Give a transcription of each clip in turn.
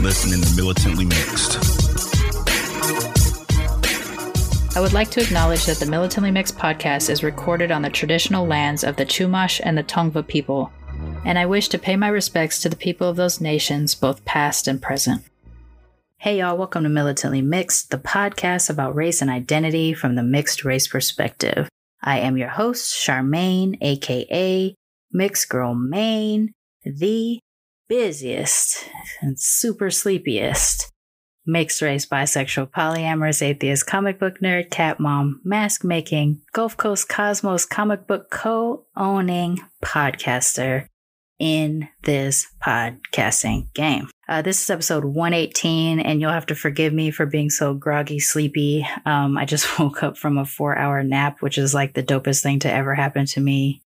listening to Militantly Mixed. I would like to acknowledge that the Militantly Mixed podcast is recorded on the traditional lands of the Chumash and the Tongva people, and I wish to pay my respects to the people of those nations, both past and present. Hey, y'all, welcome to Militantly Mixed, the podcast about race and identity from the mixed race perspective. I am your host, Sharmane, aka Mixed Girl Mane, the busiest and super sleepiest mixed race, bisexual, polyamorous, atheist, comic book nerd, cat mom, mask making, Gulf Coast Cosmos comic book co owning podcaster in this podcasting game. Uh, this is episode 118, and you'll have to forgive me for being so groggy, sleepy. Um, I just woke up from a four hour nap, which is like the dopest thing to ever happen to me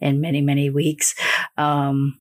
in many, many weeks. Um,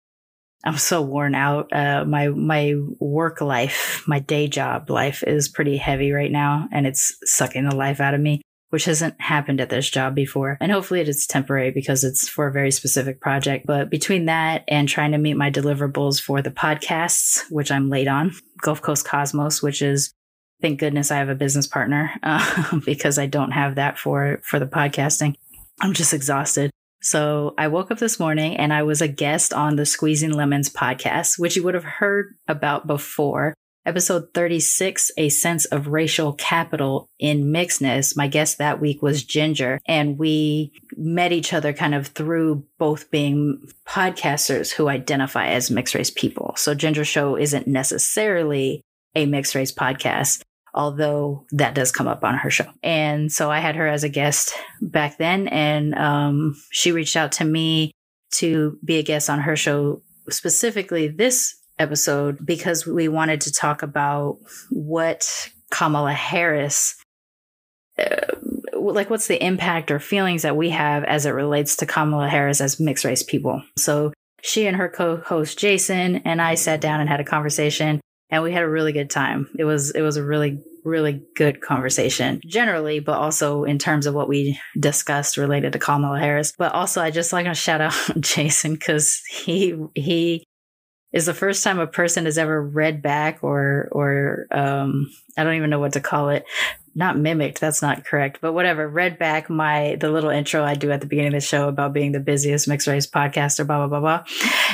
I'm so worn out. Uh, my my work life, my day job life is pretty heavy right now, and it's sucking the life out of me, which hasn't happened at this job before. And hopefully, it is temporary because it's for a very specific project. But between that and trying to meet my deliverables for the podcasts, which I'm late on, Gulf Coast Cosmos, which is thank goodness I have a business partner uh, because I don't have that for for the podcasting. I'm just exhausted. So I woke up this morning and I was a guest on the Squeezing Lemons podcast, which you would have heard about before. Episode 36, A Sense of Racial Capital in Mixedness. My guest that week was Ginger, and we met each other kind of through both being podcasters who identify as mixed race people. So Ginger Show isn't necessarily a mixed race podcast, although that does come up on her show. And so I had her as a guest back then, and um, she reached out to me to be a guest on her show, specifically this episode, because we wanted to talk about what Kamala Harris. Uh, like what's the impact or feelings that we have as it relates to Kamala Harris as mixed race people. So she and her co-host Jason and I sat down and had a conversation and we had a really good time. It was it was a really really good conversation generally, but also in terms of what we discussed related to Kamala Harris. But also, I just like to shout out Jason because he he is the first time a person has ever read back or or um, I don't even know what to call it not mimicked that's not correct but whatever read back my the little intro i do at the beginning of the show about being the busiest mixed race podcaster blah blah blah blah.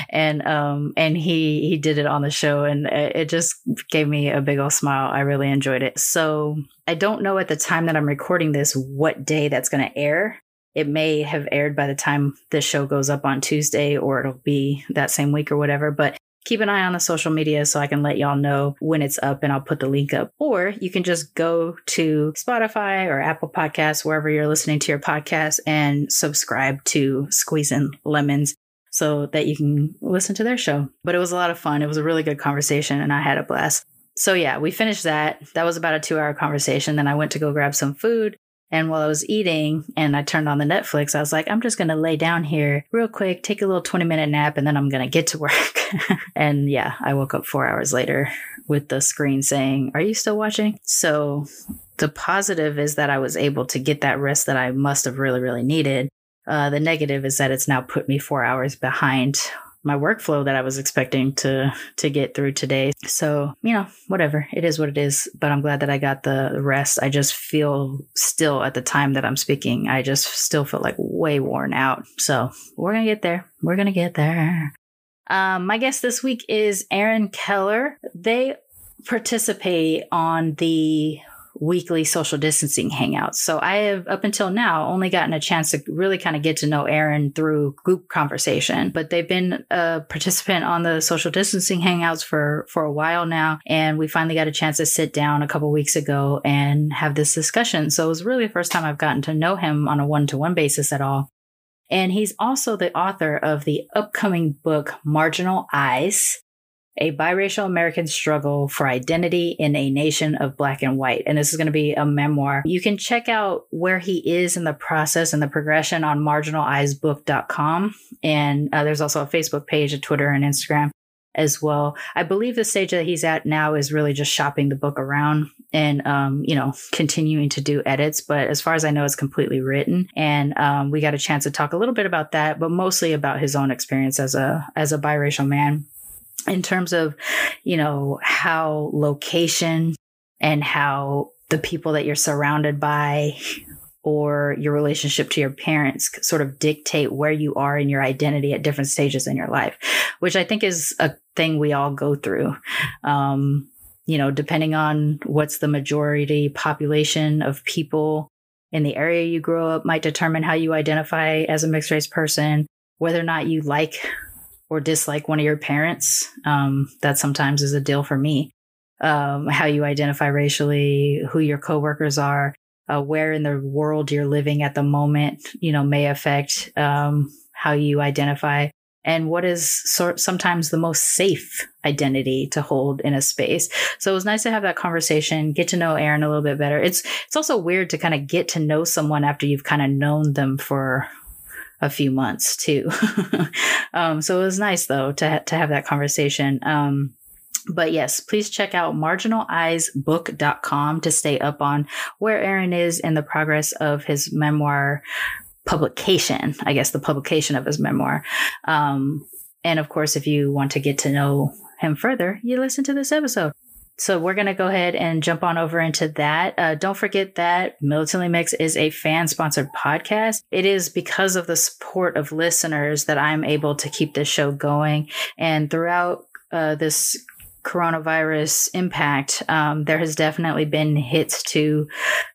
And um and he he did it on the show and it just gave me a big old smile. I really enjoyed it. So i don't know at the time that i'm recording this what day that's going to air. It may have aired by the time this show goes up on Tuesday or it'll be that same week or whatever. But keep an eye on the social media so I can let y'all know when it's up and I'll put the link up. Or you can just go to Spotify or Apple Podcasts, wherever you're listening to your podcast, and subscribe to Squeezing Lemons so that you can listen to their show. But it was a lot of fun. It was a really good conversation and I had a blast. So yeah, we finished that. That was about a two hour conversation. Then I went to go grab some food and while I was eating and I turned on the Netflix, I was like, I'm just going to lay down here real quick, take a little 20 minute nap, and then I'm going to get to work. and yeah, I woke up four hours later with the screen saying, Are you still watching? So the positive is that I was able to get that rest that I must have really, really needed. Uh, the negative is that it's now put me four hours behind my workflow that I was expecting to to get through today. So, you know, whatever. It is what it is, but I'm glad that I got the rest. I just feel still at the time that I'm speaking, I just still feel like way worn out. So, we're going to get there. We're going to get there. Um, my guest this week is Aaron Keller. They participate on the weekly social distancing hangouts. So I have up until now only gotten a chance to really kind of get to know Aaron through group conversation, but they've been a participant on the social distancing hangouts for for a while now and we finally got a chance to sit down a couple weeks ago and have this discussion. So it was really the first time I've gotten to know him on a one-to-one basis at all. And he's also the author of the upcoming book Marginal Eyes a biracial American struggle for identity in a nation of black and white. And this is going to be a memoir. You can check out where he is in the process and the progression on marginaleyesbook.com. And uh, there's also a Facebook page, a Twitter, and Instagram as well. I believe the stage that he's at now is really just shopping the book around and, um, you know, continuing to do edits. But as far as I know, it's completely written. And um, we got a chance to talk a little bit about that, but mostly about his own experience as a as a biracial man in terms of, you know, how location and how the people that you're surrounded by or your relationship to your parents sort of dictate where you are in your identity at different stages in your life, which I think is a thing we all go through. Um, you know, depending on what's the majority population of people in the area you grow up might determine how you identify as a mixed race person, whether or not you like or dislike one of your parents. Um, that sometimes is a deal for me. Um, how you identify racially, who your coworkers are, uh, where in the world you're living at the moment, you know, may affect um, how you identify and what is sort sometimes the most safe identity to hold in a space. So it was nice to have that conversation, get to know Aaron a little bit better. It's it's also weird to kind of get to know someone after you've kind of known them for a few months too. um, so it was nice though to to have that conversation. Um, but yes, please check out marginaleyesbook.com to stay up on where Aaron is in the progress of his memoir publication, I guess the publication of his memoir. Um, and of course, if you want to get to know him further, you listen to this episode. So we're going to go ahead and jump on over into that. Uh, don't forget that Militantly Mix is a fan sponsored podcast. It is because of the support of listeners that I'm able to keep this show going. And throughout uh, this coronavirus impact, um, there has definitely been hits to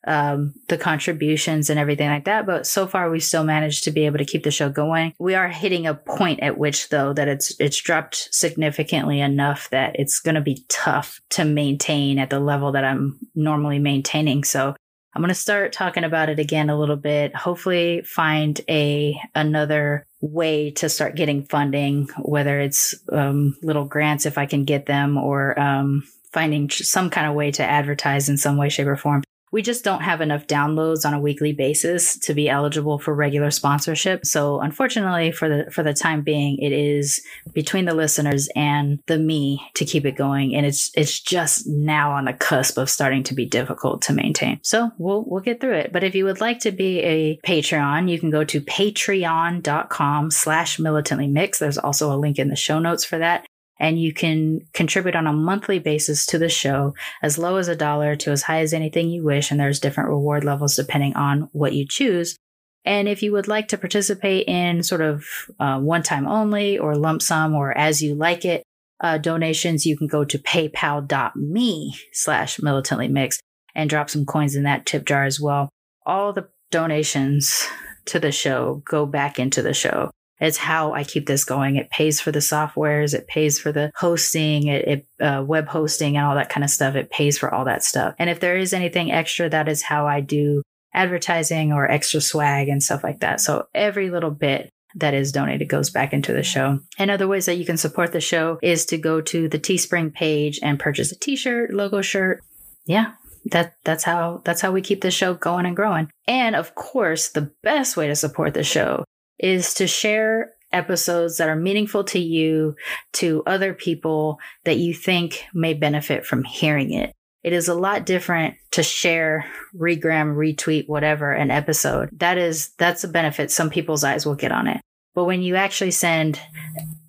um, the contributions and everything like that. But so far, we've still managed to be able to keep the show going. We are hitting a point at which, though, that it's it's dropped significantly enough that it's going to be tough to maintain at the level that I'm normally maintaining. So I'm going to start talking about it again a little bit. Hopefully find a another way to start getting funding, whether it's um, little grants if I can get them or um, finding some kind of way to advertise in some way, shape, or form we just don't have enough downloads on a weekly basis to be eligible for regular sponsorship. So unfortunately for the for the time being, it is between the listeners and the me to keep it going. And it's it's just now on the cusp of starting to be difficult to maintain. So we'll we'll get through it. But if you would like to be a Patreon, you can go to patreon.com slash militantly mix. There's also a link in the show notes for that and you can contribute on a monthly basis to the show as low as a dollar to as high as anything you wish and there's different reward levels depending on what you choose. And if you would like to participate in sort of uh, one time only or lump sum or as you like it uh, donations you can go to paypal.me slash militantly mixed and drop some coins in that tip jar as well. All the donations to the show go back into the show it's how I keep this going. It pays for the softwares, it pays for the hosting, it, it uh, web hosting, and all that kind of stuff. It pays for all that stuff. And if there is anything extra, that is how I do advertising or extra swag and stuff like that. So every little bit that is donated goes back into the show. And other ways that you can support the show is to go to the Teespring page and purchase a t-shirt, logo shirt. Yeah, that that's how that's how we keep the show going and growing. And of course, the best way to support the show is to share episodes that are meaningful to you to other people that you think may benefit from hearing it. It is a lot different to share, regram, retweet, whatever, an episode. That is, that's a benefit some people's eyes will get on it. But when you actually send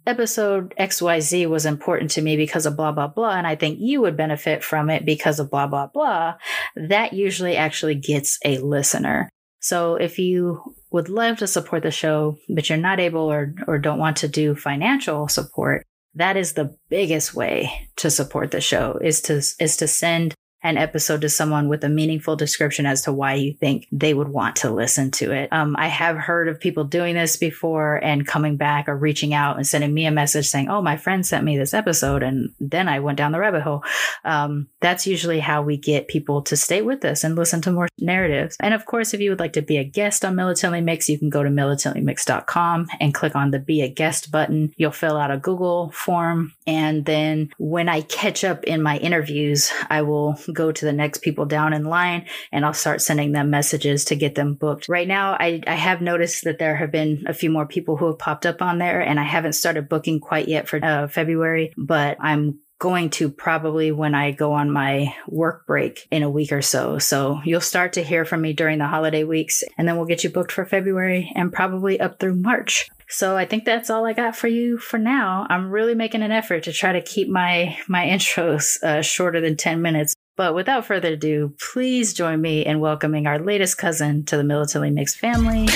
episode XYZ was important to me because of blah, blah, blah, and I think you would benefit from it because of blah, blah, blah, that usually actually gets a listener. So if you would love to support the show, but you're not able or, or don't want to do financial support, that is the biggest way to support the show is to, is to send an episode to someone with a meaningful description as to why you think they would want to listen to it. Um, I have heard of people doing this before and coming back or reaching out and sending me a message saying, Oh, my friend sent me this episode. And then I went down the rabbit hole. Um, that's usually how we get people to stay with us and listen to more narratives. And of course, if you would like to be a guest on Militantly Mix, you can go to militantlymix.com and click on the Be a Guest button. You'll fill out a Google form. And then when I catch up in my interviews, I will go to the next people down in line and I'll start sending them messages to get them booked. Right now, I, I have noticed that there have been a few more people who have popped up on there and I haven't started booking quite yet for uh, February, but I'm going to probably when I go on my work break in a week or so. So you'll start to hear from me during the holiday weeks and then we'll get you booked for February and probably up through March. So I think that's all I got for you for now. I'm really making an effort to try to keep my my intros uh, shorter than 10 minutes. But without further ado, please join me in welcoming our latest cousin to the Militantly Mixed family,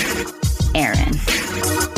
Aaron.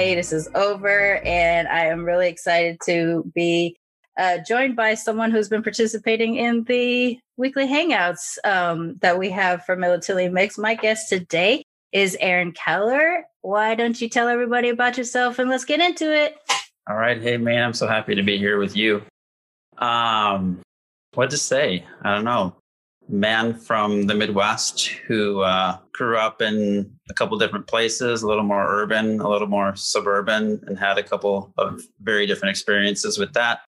Hiatus is over, and I am really excited to be uh, joined by someone who's been participating in the weekly hangouts um, that we have for Militantly Mix. My guest today is Aaron Keller. Why don't you tell everybody about yourself and let's get into it? All right. Hey, man, I'm so happy to be here with you. Um, what to say? I don't know man from the Midwest who uh, grew up in a couple different places, a little more urban, a little more suburban, and had a couple of very different experiences with that.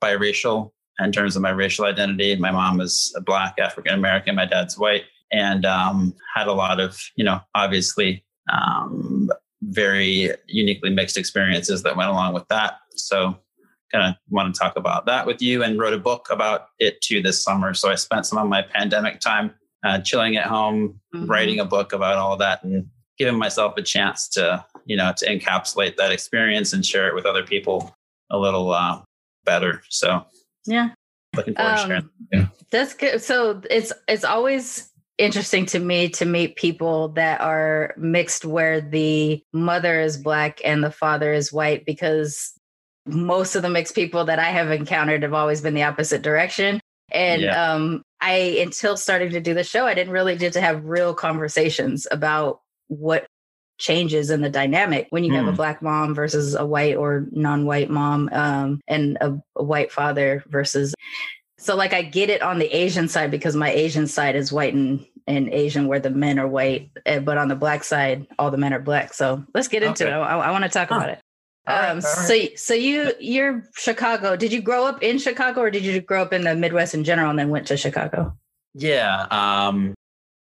Biracial in terms of my racial identity. My mom is a black African American, my dad's white, and um, had a lot of, you know, obviously um, very uniquely mixed experiences that went along with that. So kind of want to talk about that with you and wrote a book about it too this summer. So I spent some of my pandemic time uh, chilling at home, mm-hmm. writing a book about all that and giving myself a chance to, you know, to encapsulate that experience and share it with other people a little uh, better. So yeah, looking forward um, to sharing. Yeah. That's good. So it's it's always interesting to me to meet people that are mixed where the mother is black and the father is white because most of the mixed people that I have encountered have always been the opposite direction. And yeah. um, I, until starting to do the show, I didn't really get to have real conversations about what changes in the dynamic when you mm. have a hmm. black mom versus a white or non-white mom um, and a, a white father versus so like i get it on the asian side because my asian side is white and, and asian where the men are white eh, but on the black side all the men are black so let's get into okay. it i, I want to talk huh. about it um, so, so you you're Chicago. Did you grow up in Chicago, or did you grow up in the Midwest in general, and then went to Chicago? Yeah. Um,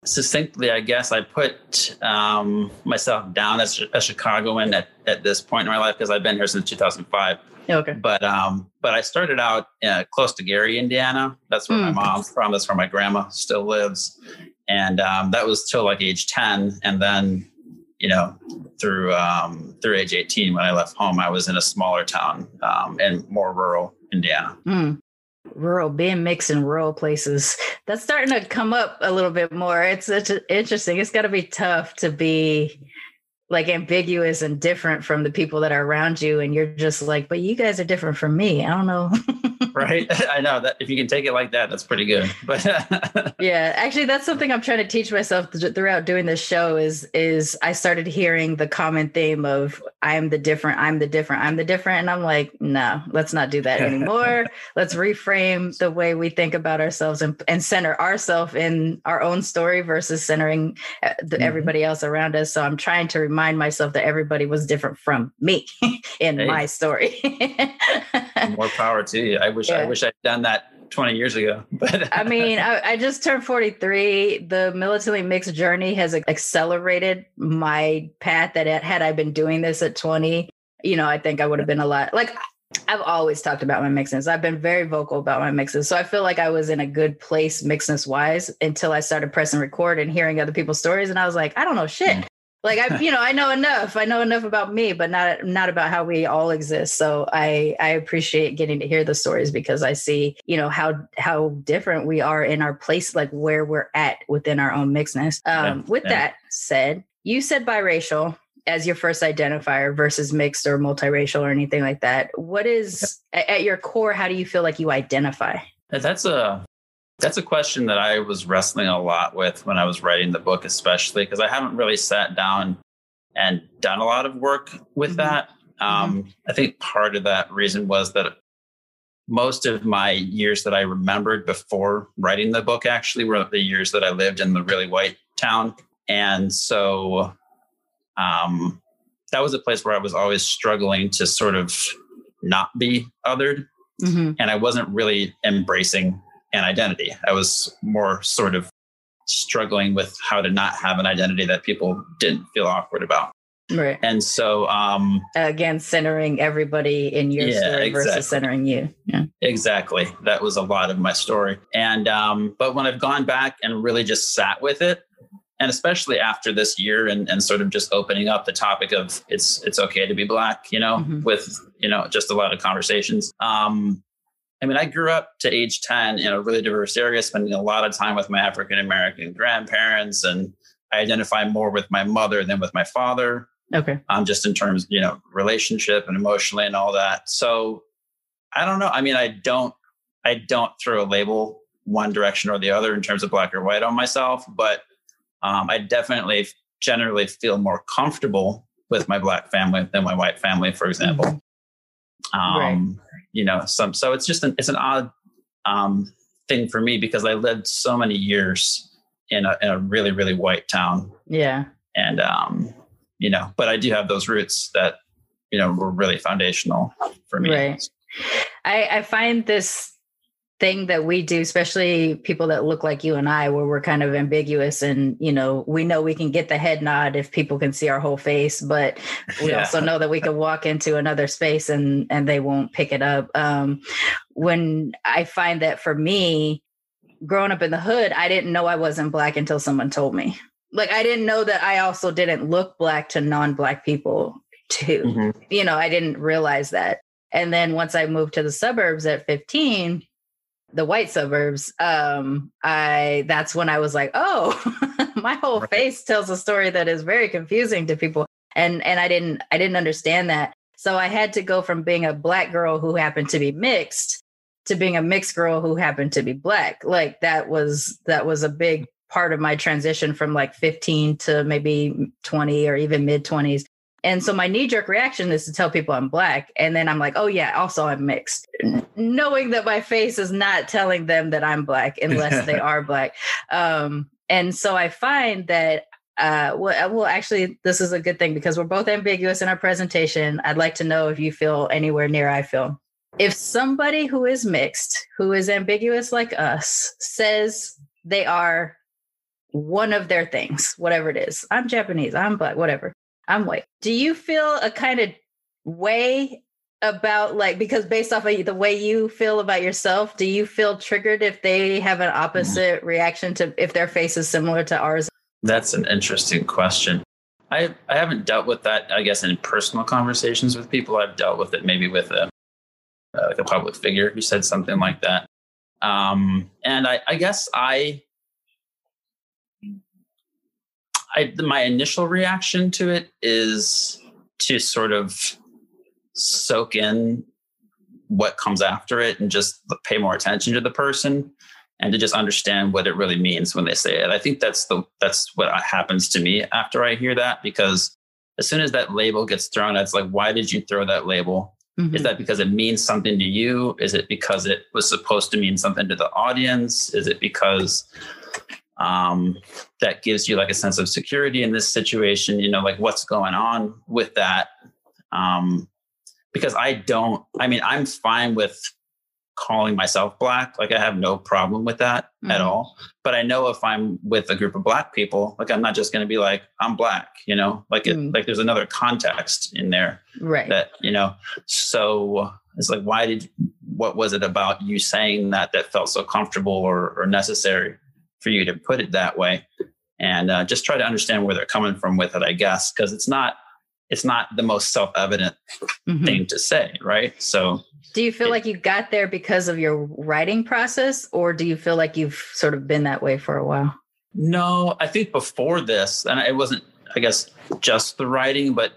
succinctly, I guess I put um, myself down as a Chicagoan at, at this point in my life because I've been here since 2005. Okay. But um, but I started out uh, close to Gary, Indiana. That's where mm. my hmm. mom's from. That's where my grandma still lives, and um, that was till like age 10, and then you know, through um, through age 18, when I left home, I was in a smaller town um, in more rural Indiana. Mm. Rural, being mixed in rural places, that's starting to come up a little bit more. It's, it's interesting. It's got to be tough to be like ambiguous and different from the people that are around you, and you're just like, but you guys are different from me. I don't know. right? I know that if you can take it like that, that's pretty good. But yeah, actually, that's something I'm trying to teach myself throughout doing this show. Is is I started hearing the common theme of I'm the different, I'm the different, I'm the different, and I'm like, no, let's not do that anymore. let's reframe the way we think about ourselves and, and center ourselves in our own story versus centering the, mm-hmm. everybody else around us. So I'm trying to remind myself that everybody was different from me in hey. my story. More power to you. I wish yeah. I wish I'd done that 20 years ago. But I mean, I, I, just turned 43. The militantly mixed journey has accelerated my path that had I been doing this at 20, you know, I think I would have been a lot like I've always talked about my mixness. I've been very vocal about my mixes. So I feel like I was in a good place mixness wise until I started pressing record and hearing other people's stories. And I was like, I don't know shit. Mm. Like I, you know, I know enough. I know enough about me, but not not about how we all exist. So I I appreciate getting to hear the stories because I see, you know, how how different we are in our place, like where we're at within our own mixedness Um, yeah, with yeah. that said, you said biracial as your first identifier versus mixed or multiracial or anything like that. What is at your core? How do you feel like you identify? That's a that's a question that I was wrestling a lot with when I was writing the book, especially because I haven't really sat down and done a lot of work with mm-hmm. that. Um, mm-hmm. I think part of that reason was that most of my years that I remembered before writing the book actually were the years that I lived in the really white town. And so um, that was a place where I was always struggling to sort of not be othered. Mm-hmm. And I wasn't really embracing an identity. I was more sort of struggling with how to not have an identity that people didn't feel awkward about. Right. And so um again centering everybody in your yeah, story exactly. versus centering you. Yeah. Exactly. That was a lot of my story. And um but when I've gone back and really just sat with it, and especially after this year and, and sort of just opening up the topic of it's it's okay to be black you know mm-hmm. with you know just a lot of conversations um i mean i grew up to age 10 in a really diverse area spending a lot of time with my african american grandparents and i identify more with my mother than with my father okay um just in terms you know relationship and emotionally and all that so i don't know i mean i don't i don't throw a label one direction or the other in terms of black or white on myself but um, I definitely generally feel more comfortable with my black family than my white family, for example. Mm-hmm. Um, right. You know, some so it's just an it's an odd um, thing for me because I lived so many years in a, in a really really white town. Yeah, and um, you know, but I do have those roots that you know were really foundational for me. Right. I, I find this thing that we do, especially people that look like you and I, where we're kind of ambiguous and, you know, we know we can get the head nod if people can see our whole face, but we yeah. also know that we can walk into another space and, and they won't pick it up. Um, when I find that for me, growing up in the hood, I didn't know I wasn't black until someone told me. Like, I didn't know that I also didn't look black to non black people too. Mm-hmm. You know, I didn't realize that. And then once I moved to the suburbs at 15, the white suburbs, um, I that's when I was like, oh, my whole right. face tells a story that is very confusing to people. And and I didn't I didn't understand that. So I had to go from being a black girl who happened to be mixed to being a mixed girl who happened to be black. Like that was that was a big part of my transition from like 15 to maybe 20 or even mid 20s and so my knee jerk reaction is to tell people I'm black. And then I'm like, oh, yeah, also I'm mixed, knowing that my face is not telling them that I'm black unless they are black. Um, and so I find that uh, well, well, actually, this is a good thing because we're both ambiguous in our presentation. I'd like to know if you feel anywhere near I feel. If somebody who is mixed, who is ambiguous like us, says they are one of their things, whatever it is, I'm Japanese, I'm black, whatever. I'm white. Do you feel a kind of way about like because based off of the way you feel about yourself, do you feel triggered if they have an opposite reaction to if their face is similar to ours? That's an interesting question. I I haven't dealt with that. I guess in personal conversations with people, I've dealt with it maybe with a uh, like a public figure who said something like that. Um, and I, I guess I I, my initial reaction to it is to sort of soak in what comes after it and just pay more attention to the person and to just understand what it really means when they say it. I think that's the that's what happens to me after I hear that because as soon as that label gets thrown, it's like, why did you throw that label? Mm-hmm. Is that because it means something to you? Is it because it was supposed to mean something to the audience? Is it because um, that gives you like a sense of security in this situation you know like what's going on with that um, because i don't i mean i'm fine with calling myself black. Like I have no problem with that mm-hmm. at all. But I know if I'm with a group of black people, like I'm not just going to be like I'm black, you know. Like it, mm. like there's another context in there, right? That you know. So it's like, why did what was it about you saying that that felt so comfortable or, or necessary for you to put it that way? And uh, just try to understand where they're coming from with it, I guess, because it's not it's not the most self-evident mm-hmm. thing to say, right? So do you feel it, like you got there because of your writing process, or do you feel like you've sort of been that way for a while? No, I think before this, and it wasn't, I guess, just the writing, but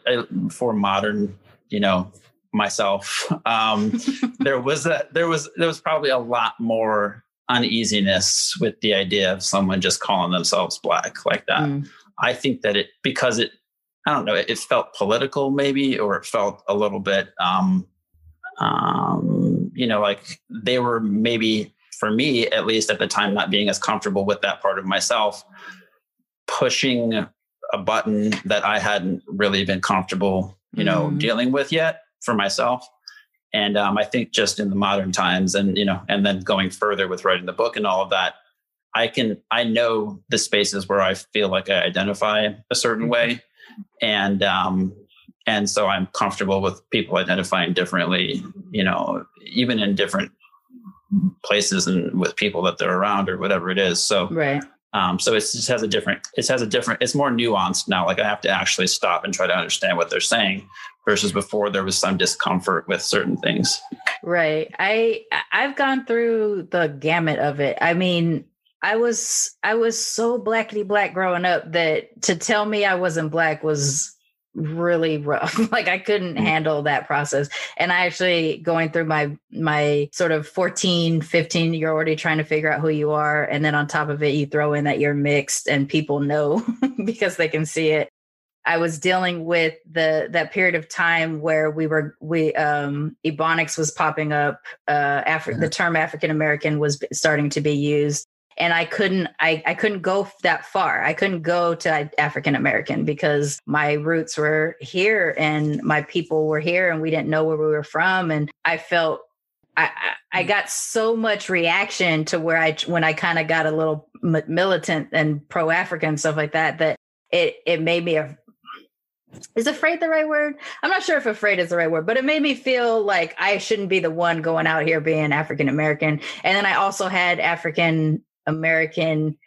for modern, you know, myself, um, there was a there was there was probably a lot more uneasiness with the idea of someone just calling themselves black like that. Mm. I think that it because it I don't know it, it, felt political maybe or it felt a little bit um, um, you know, like they were maybe for me, at least at the time, not being as comfortable with that part of myself, pushing a button that I hadn't really been comfortable, you know, mm. dealing with yet for myself. And um, I think just in the modern times, and you know, and then going further with writing the book and all of that, I can I know the spaces where I feel like I identify a certain mm-hmm. way, and um, and so i'm comfortable with people identifying differently you know even in different places and with people that they're around or whatever it is. So right. um, so it just has a different it has a different it's more nuanced now. Like i have to actually stop and try to understand what they're saying versus before there was some discomfort with certain things. Right. I i've gone through the gamut of it. I mean I was I was so blackety black growing up that to tell me I wasn't black was really rough. Like i couldn't mm. handle that process. And i actually going through my my sort of 14 15 you're already trying to figure out who you are. And then on top of it you throw in that you're mixed and people know because they can see it i was dealing with the that period of time where we were we um ebonics was popping up uh after the term african american was starting to be used. And I couldn't I, I couldn't go that far. I couldn't go to African American because my roots were here and my people were here and we didn't know where we were from. And I felt I, I got so much reaction to where I when I kind of got a little militant and pro African stuff like that that it it made me a is afraid the right word? I'm not sure if afraid is the right word, but it made me feel like I shouldn't be the one going out here being African American. And then I also had African American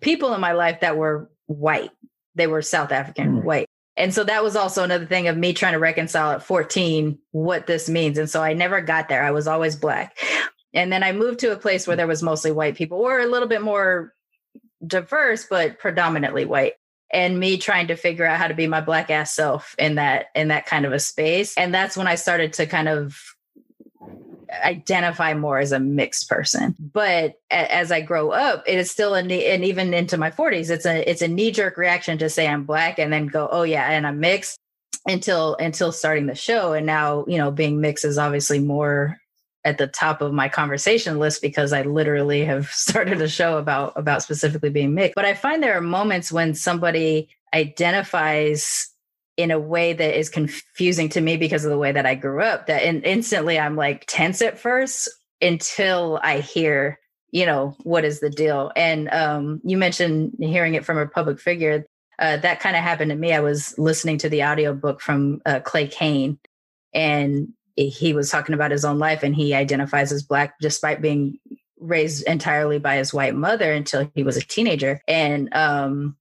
people in my life that were white. They were South African mm. white. And so that was also another thing of me trying to reconcile at 14 what this means. And so I never got there. I was always black. And then I moved to a place where there was mostly white people or a little bit more diverse, but predominantly white. And me trying to figure out how to be my black ass self in that in that kind of a space. And that's when I started to kind of identify more as a mixed person. But as I grow up, it is still a and even into my 40s, it's a it's a knee jerk reaction to say I'm black and then go, oh yeah, and I'm mixed until until starting the show. And now, you know, being mixed is obviously more at the top of my conversation list because I literally have started a show about about specifically being mixed. But I find there are moments when somebody identifies in a way that is confusing to me because of the way that I grew up that in, instantly I'm like tense at first until I hear, you know, what is the deal. And um, you mentioned hearing it from a public figure. Uh, that kind of happened to me. I was listening to the audiobook from uh, Clay Cane and he was talking about his own life and he identifies as black despite being raised entirely by his white mother until he was a teenager. And um,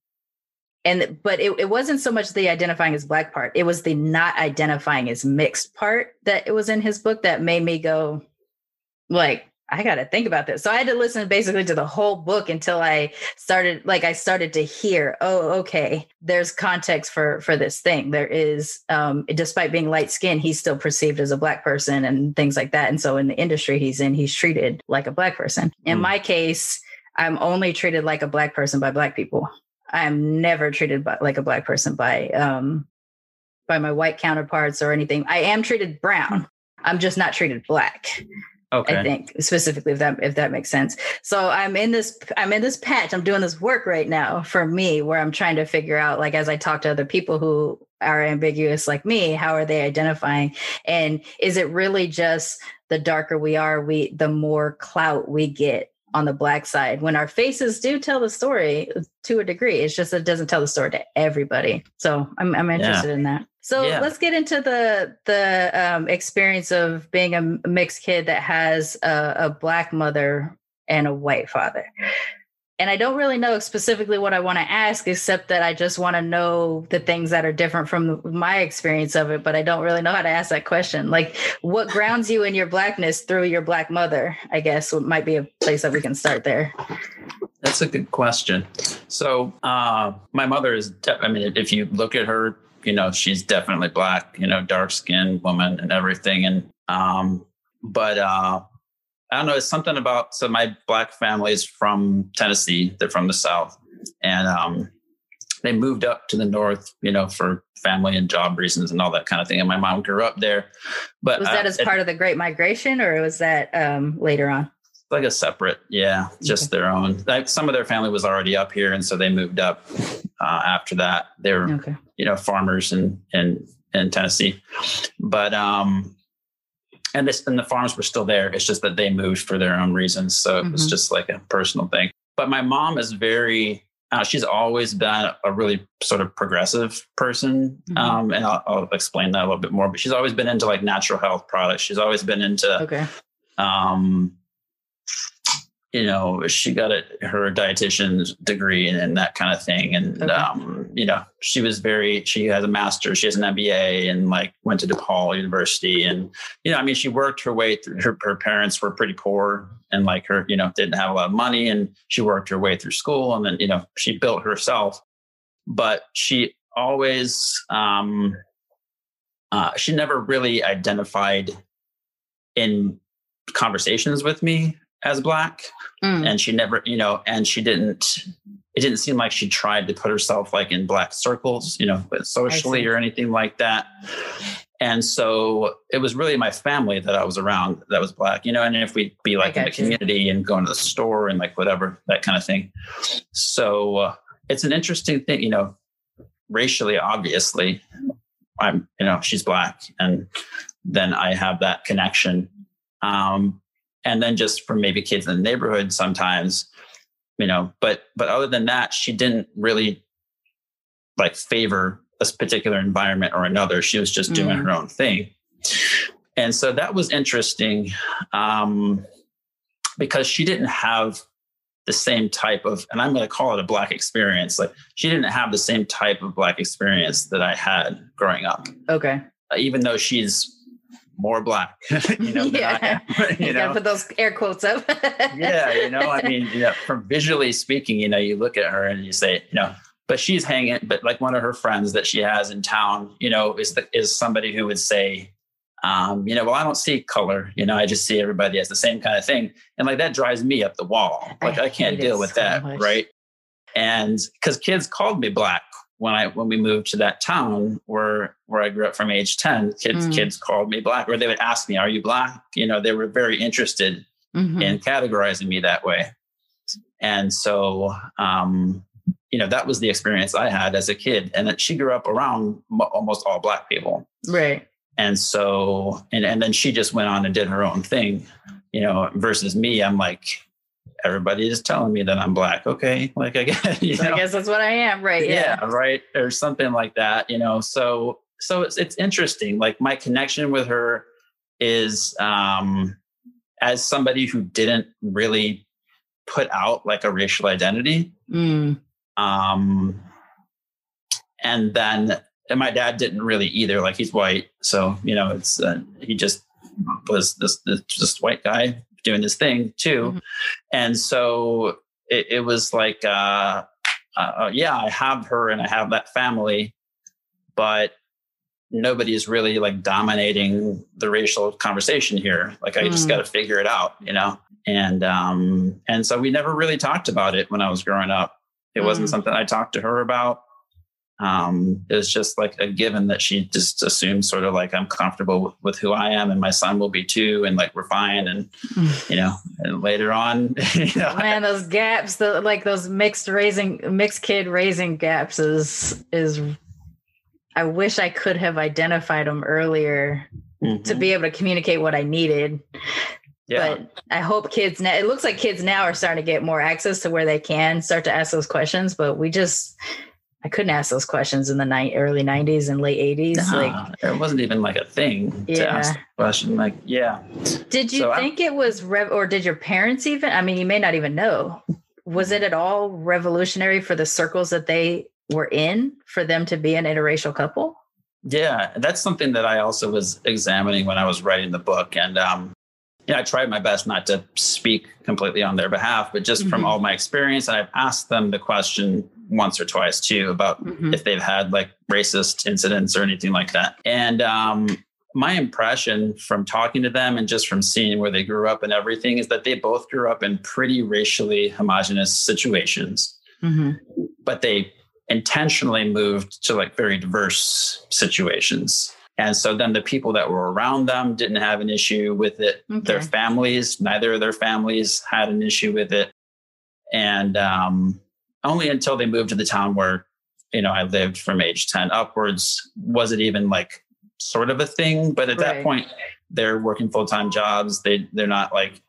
and but it, it wasn't so much the identifying as black part it was the not identifying as mixed part that it was in his book that made me go like i gotta think about this so i had to listen basically to the whole book until i started like i started to hear oh okay there's context for for this thing there is um despite being light skinned he's still perceived as a black person and things like that and so in the industry he's in he's treated like a black person in mm. my case i'm only treated like a black person by black people I'm never treated by, like a black person by um, by my white counterparts or anything. I am treated brown. I'm just not treated black. Okay. I think specifically if that if that makes sense. So I'm in this I'm in this patch. I'm doing this work right now for me where I'm trying to figure out like as I talk to other people who are ambiguous like me, how are they identifying? And is it really just the darker we are, we the more clout we get on the black side when our faces do tell the story to a degree. It's just it doesn't tell the story to everybody. So I'm I'm interested yeah. in that. So yeah. let's get into the the um, experience of being a mixed kid that has a, a black mother and a white father. And I don't really know specifically what I want to ask, except that I just want to know the things that are different from my experience of it. But I don't really know how to ask that question. Like, what grounds you in your blackness through your black mother? I guess might be a place that we can start there. That's a good question. So, uh, my mother is, de- I mean, if you look at her you know, she's definitely black, you know, dark skinned woman and everything. And, um, but, uh, I don't know, it's something about, so my black family is from Tennessee. They're from the South and, um, they moved up to the North, you know, for family and job reasons and all that kind of thing. And my mom grew up there, but was that uh, as part it, of the great migration or was that, um, later on? like a separate yeah just okay. their own like some of their family was already up here and so they moved up uh, after that they were okay. you know farmers in in in tennessee but um and this and the farms were still there. It's just that they moved for their own reasons. So it mm-hmm. was just like a personal thing. But my mom is very uh, she's always been a really sort of progressive person. Mm-hmm. um, and I'll, I'll, explain that a little bit more but she's always been into like natural health products. She's always been into okay. um you know, she got her dietitian's degree and, and that kind of thing. And, okay. um, you know, she was very, she has a master's, she has an MBA and like went to DePaul University. And, you know, I mean, she worked her way through her, her parents were pretty poor and like her, you know, didn't have a lot of money and she worked her way through school and then, you know, she built herself, but she always, um, uh, she never really identified in conversations with me as black mm. and she never you know and she didn't it didn't seem like she tried to put herself like in black circles you know socially or anything like that and so it was really my family that i was around that was black you know and if we'd be like in the you. community and going to the store and like whatever that kind of thing so uh, it's an interesting thing you know racially obviously i'm you know she's black and then i have that connection um, and then just from maybe kids in the neighborhood sometimes you know but but other than that she didn't really like favor a particular environment or another. She was just doing mm. her own thing. And so that was interesting um, because she didn't have the same type of and i'm going to call it a black experience like she didn't have the same type of black experience that i had growing up. Okay. Even though she's more black, you know, yeah. you, you know, put those air quotes up. yeah, you know, I mean, you know, from visually speaking, you know, you look at her and you say, you know, but she's hanging, but like one of her friends that she has in town, you know, is the, is somebody who would say, um, you know, well, I don't see color, you know, I just see everybody as the same kind of thing. And like that drives me up the wall. Like I, I can't deal with so that. Much. Right. And because kids called me black when I when we moved to that town where where I grew up from age 10, kids mm. kids called me black or they would ask me, Are you black? You know, they were very interested mm-hmm. in categorizing me that way. And so um, you know, that was the experience I had as a kid. And that she grew up around almost all black people. Right. And so and and then she just went on and did her own thing, you know, versus me, I'm like, everybody is telling me that I'm black. Okay, like I guess, you know? I guess that's what I am, right? Yeah. yeah, right, or something like that. You know, so so it's it's interesting. Like my connection with her is um, as somebody who didn't really put out like a racial identity. Mm. Um, and then and my dad didn't really either. Like he's white, so you know, it's uh, he just was this this just white guy doing this thing too. Mm-hmm. And so it, it was like, uh, uh, yeah, I have her and I have that family, but nobody is really like dominating the racial conversation here. Like I mm. just got to figure it out, you know? And, um, and so we never really talked about it when I was growing up. It mm. wasn't something I talked to her about. Um, it was just like a given that she just assumed sort of like I'm comfortable with, with, who I am and my son will be too. And like, we're fine. And, you know, and later on, you know, man, those gaps, the, like those mixed raising, mixed kid raising gaps is, is, I wish I could have identified them earlier mm-hmm. to be able to communicate what I needed. Yeah. But I hope kids now, it looks like kids now are starting to get more access to where they can start to ask those questions, but we just, I couldn't ask those questions in the ni- early 90s and late 80s. No, like it wasn't even like a thing yeah. to ask the question. Like, yeah. Did you so think I, it was rev or did your parents even? I mean, you may not even know. Was it at all revolutionary for the circles that they were in for them to be an interracial couple? Yeah, that's something that I also was examining when I was writing the book. And um, you know, I tried my best not to speak completely on their behalf, but just mm-hmm. from all my experience, I've asked them the question once or twice too about mm-hmm. if they've had like racist incidents or anything like that. And um, my impression from talking to them and just from seeing where they grew up and everything is that they both grew up in pretty racially homogenous situations, mm-hmm. but they intentionally moved to like very diverse situations. And so then the people that were around them didn't have an issue with it. Okay. Their families, neither of their families had an issue with it. And um, only until they moved to the town where, you know, I lived from age 10 upwards was it even like sort of a thing. But at right. that point, they're working full time jobs. They, they're not like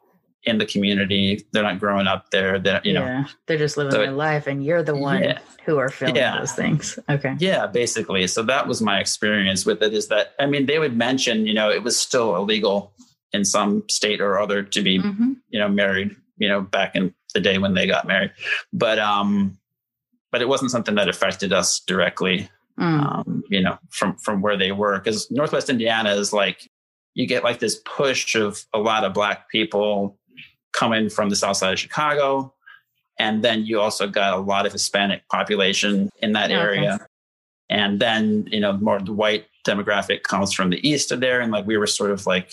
in the community. They're not growing up there. They're, you yeah, know, they're just living so their life and you're the one yeah who are feeling yeah. those things. Okay. Yeah, basically. So that was my experience with it is that, I mean, they would mention, you know, it was still illegal in some state or other to be, mm-hmm. you know, married, you know, back in the day when they got married. But, um, but it wasn't something that affected us directly, mm. um, you know, from, from where they were. Cause Northwest Indiana is like, you get like this push of a lot of black people coming from the south side of Chicago and then you also got a lot of Hispanic population in that area. Okay. And then, you know, more the white demographic comes from the east of there. And like we were sort of like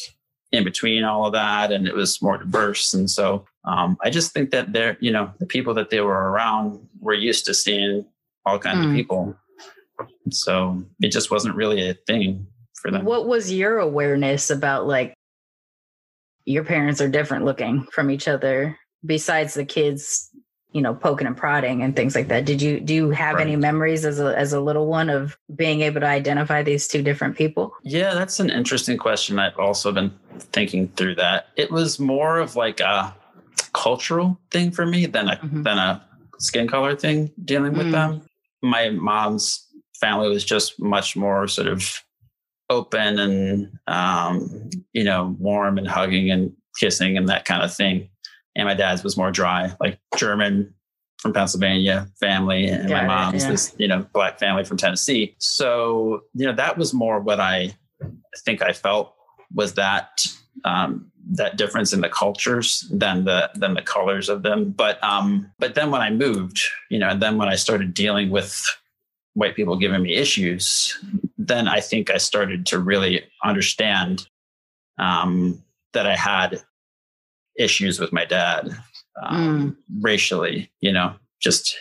in between all of that and it was more diverse. And so um, I just think that they're, you know, the people that they were around were used to seeing all kinds mm. of people. So it just wasn't really a thing for them. What was your awareness about like your parents are different looking from each other besides the kids you know poking and prodding and things like that did you do you have right. any memories as a as a little one of being able to identify these two different people yeah that's an interesting question i've also been thinking through that it was more of like a cultural thing for me than a mm-hmm. than a skin color thing dealing with mm. them my mom's family was just much more sort of open and um, you know warm and hugging and kissing and that kind of thing and my dad's was more dry, like German from Pennsylvania family, and Got my mom's yeah. this you know black family from Tennessee. So you know that was more what I think I felt was that um, that difference in the cultures than the than the colors of them. But um, but then when I moved, you know, and then when I started dealing with white people giving me issues, then I think I started to really understand um, that I had issues with my dad um, mm. racially, you know, just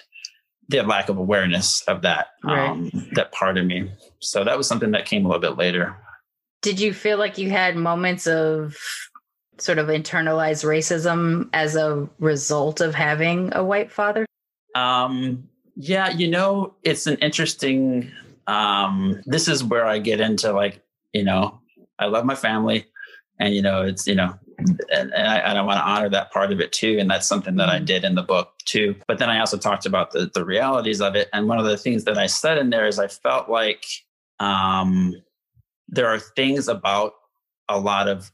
the lack of awareness of that, right. um, that part of me. So that was something that came a little bit later. Did you feel like you had moments of sort of internalized racism as a result of having a white father? Um, yeah, you know, it's an interesting, um, this is where I get into like, you know, I love my family and, you know, it's, you know, and, and, I, and I want to honor that part of it too. And that's something that I mm-hmm. did in the book too. But then I also talked about the, the realities of it. And one of the things that I said in there is I felt like um, there are things about a lot of,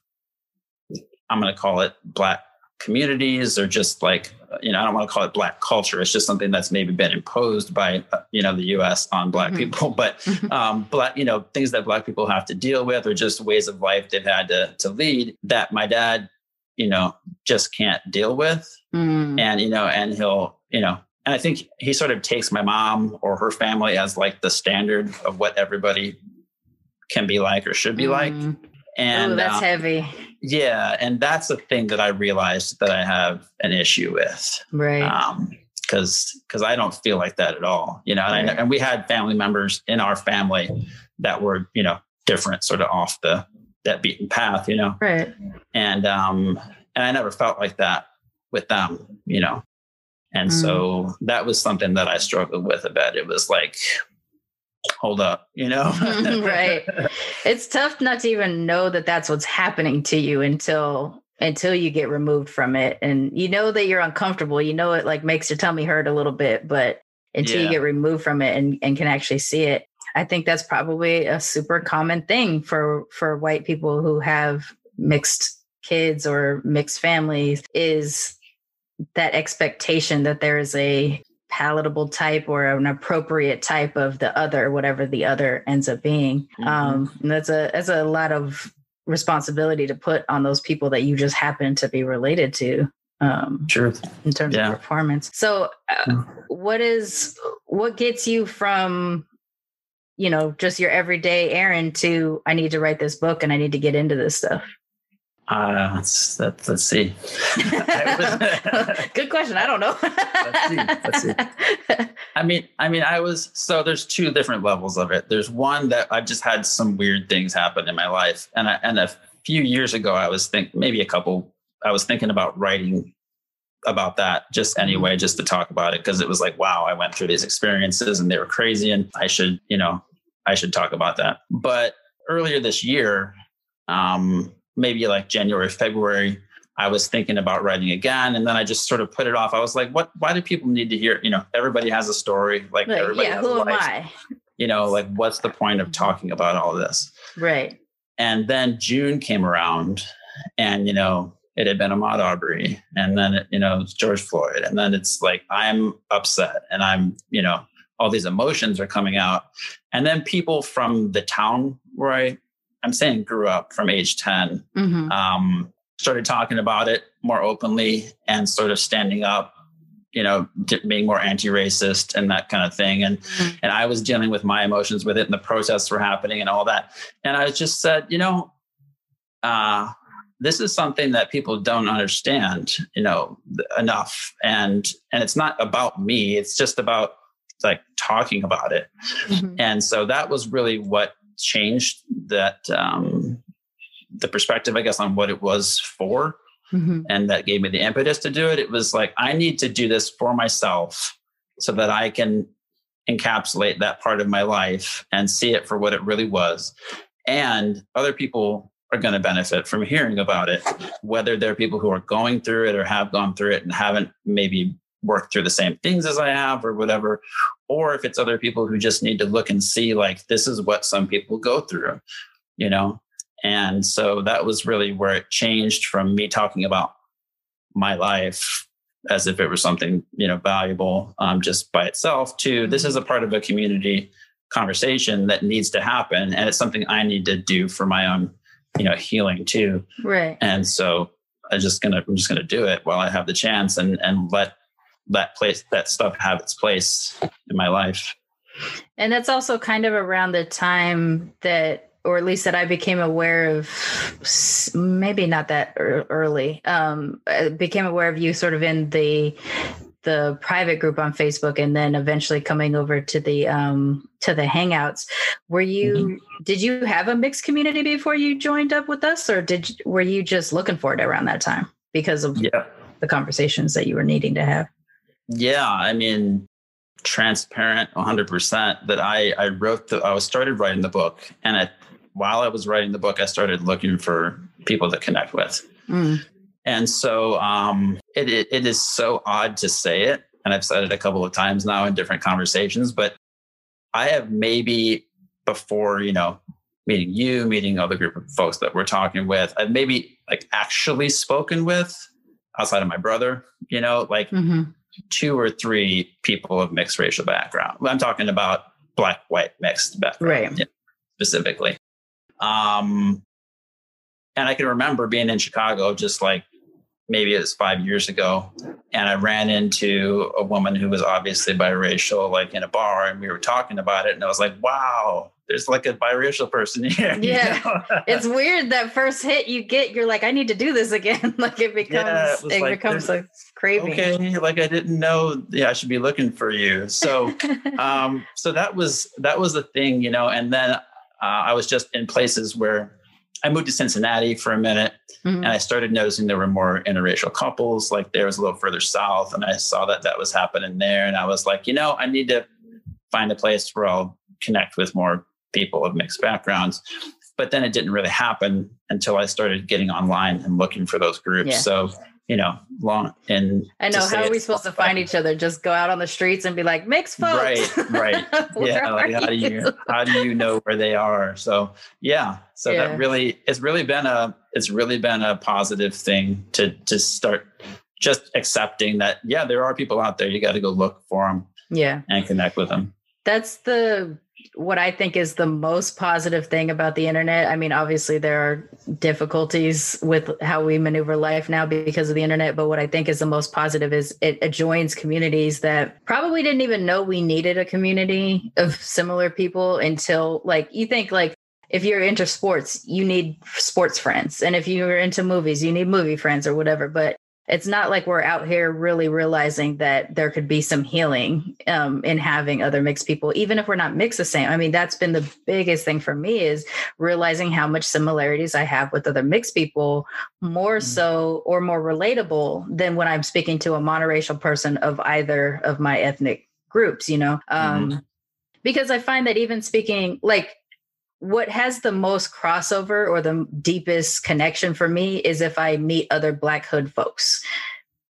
I'm going to call it black communities or just like you know i don't want to call it black culture it's just something that's maybe been imposed by uh, you know the us on black mm-hmm. people but mm-hmm. um black you know things that black people have to deal with or just ways of life they've had to to lead that my dad you know just can't deal with mm. and you know and he'll you know and i think he sort of takes my mom or her family as like the standard of what everybody can be like or should be mm. like and Ooh, that's um, heavy yeah, and that's the thing that I realized that I have an issue with. Right. Um, because because I don't feel like that at all. You know, and, Right. I, and we had family members in our family that were you know different, sort of off the that beaten path. You know, Right. and um and I never felt like that with them. You know, and so that was something that I struggled with a bit. It was like, hold up, you know, right. It's tough not to even know that that's what's happening to you until until you get removed from it and you know that you're uncomfortable. You know it like makes your tummy hurt a little bit, but until you get removed from it and, and can actually see it. I think that's probably a super common thing for for white people who have mixed kids or mixed families is that expectation that there is a palatable type or an appropriate type of the other whatever the other ends up being Mhm. um and that's a that's a lot of responsibility to put on those people that you just happen to be related to um Truth. in terms Yeah. of performance. So, uh, Mm. what is what gets you from, you know, just your everyday errand to I need to write this book and I need to get into this stuff? Uh, let's, let's, let's see. Good question. I don't know. Let's see, let's see. I mean, I mean, I was so there's two different levels of it. There's one that I've just had some weird things happen in my life, and I, and a few years ago, I was think maybe a couple. I was thinking about writing about that just anyway, just to talk about it because it was like, wow, I went through these experiences and they were crazy, and I should, you know, I should talk about that. But earlier this year, um, maybe like January, February, I was thinking about writing again, and then I just sort of put it off. I was like, "What? Why do people need to hear? You know, everybody has a story. Like, Like, everybody yeah, has a who am life. I? You know, like what's the point of talking about all this?" Right. And then June came around, and you know, it had been Ahmaud Arbery, and then it, you know, it's George Floyd, and then it's like I'm upset, and I'm you know, all these emotions are coming out, and then people from the town where I, I'm saying grew up from age ten, hmm um, started talking about it more openly and sort of standing up you know being more anti-racist and that kind of thing. And Mhm. and i was dealing with my emotions with it and the protests were happening and all that. And i just said you know uh this is something that people don't understand you know enough. And and it's not about me. It's just about like talking about it. Mhm. and so that was really what changed that um, the perspective, I guess, on what it was for. Mhm. And that gave me the impetus to do it. It was like, I need to do this for myself so that I can encapsulate that part of my life and see it for what it really was. And other people are going to benefit from hearing about it, whether they're people who are going through it or have gone through it and haven't maybe worked through the same things as I have or whatever, or if it's other people who just need to look and see like this is what some people go through, you know. And so that was really where it changed from me talking about my life as if it was something you know valuable um, just by itself to this is a part of a community conversation that needs to happen and it's something i need to do for my own you know healing too Right. and so i'm just gonna i'm just gonna do it while i have the chance and and let that place that stuff have its place in my life And that's also kind of around the time that, or at least that I became aware of, maybe not that early. Um, became aware of you sort of in the the private group on Facebook, and then eventually coming over to the um to the Hangouts. Were you? Did you have a mixed community before you joined up with us, or did were you just looking for it around that time because of yeah the conversations that you were needing to have? Yeah, I mean, transparent 100% that I, I wrote the, I was started writing the book. And I, while I was writing the book, I started looking for people to connect with. Mm. And so um, it, it, it is so odd to say it. And I've said it a couple of times now in different conversations, but I have maybe before, you know, meeting you, meeting other group of folks that we're talking with, I've maybe like actually spoken with outside of my brother, you know, like hmm two or three people of mixed racial background. I'm talking about black, white, mixed background Right. specifically. Um, and I can remember being in Chicago, just like maybe it was five years ago, and I ran into a woman who was obviously biracial, like in a bar, and we were talking about it, and I was like, "Wow, there's like a biracial person here." Yeah, you know? it's weird that first hit you get, you're like, "I need to do this again." like it becomes, yeah, it, it like, becomes a craving. Okay, like I didn't know. Yeah, I should be looking for you. So, um, so that was that was the thing, you know, and then uh, I was just in places where I moved to Cincinnati for a minute mm-hmm. and I started noticing there were more interracial couples. Like there was a little further south, and I saw that that was happening there. And I was like, you know, I need to find a place where I'll connect with more people of mixed backgrounds. But then it didn't really happen until I started getting online and looking for those groups. Yeah. So you know, long and I know how are we supposed to find each other? Just go out on the streets and be like, mixed folks. Right, right. yeah. Like how do you how do you know where they are? So yeah. So yeah. that really it's really been a it's really been a positive thing to to start just accepting that yeah, there are people out there. You got to go look for them. Yeah. And connect with them. That's the what I think is the most positive thing about the internet. I mean, obviously there are difficulties with how we maneuver life now because of the internet, but what I think is the most positive is it joins communities that probably didn't even know we needed a community of similar people until like you think like if you're into sports, you need sports friends. And if you're into movies, you need movie friends or whatever. But it's not like we're out here really realizing that there could be some healing um, in having other mixed people, even if we're not mixed the same. I mean, that's been the biggest thing for me is realizing how much similarities I have with other mixed people, more mm-hmm. so or more relatable than when I'm speaking to a monoracial person of either of my ethnic groups, you know? Um, mm-hmm. Because I find that even speaking, like, what has the most crossover or the deepest connection for me is if I meet other Black Hood folks.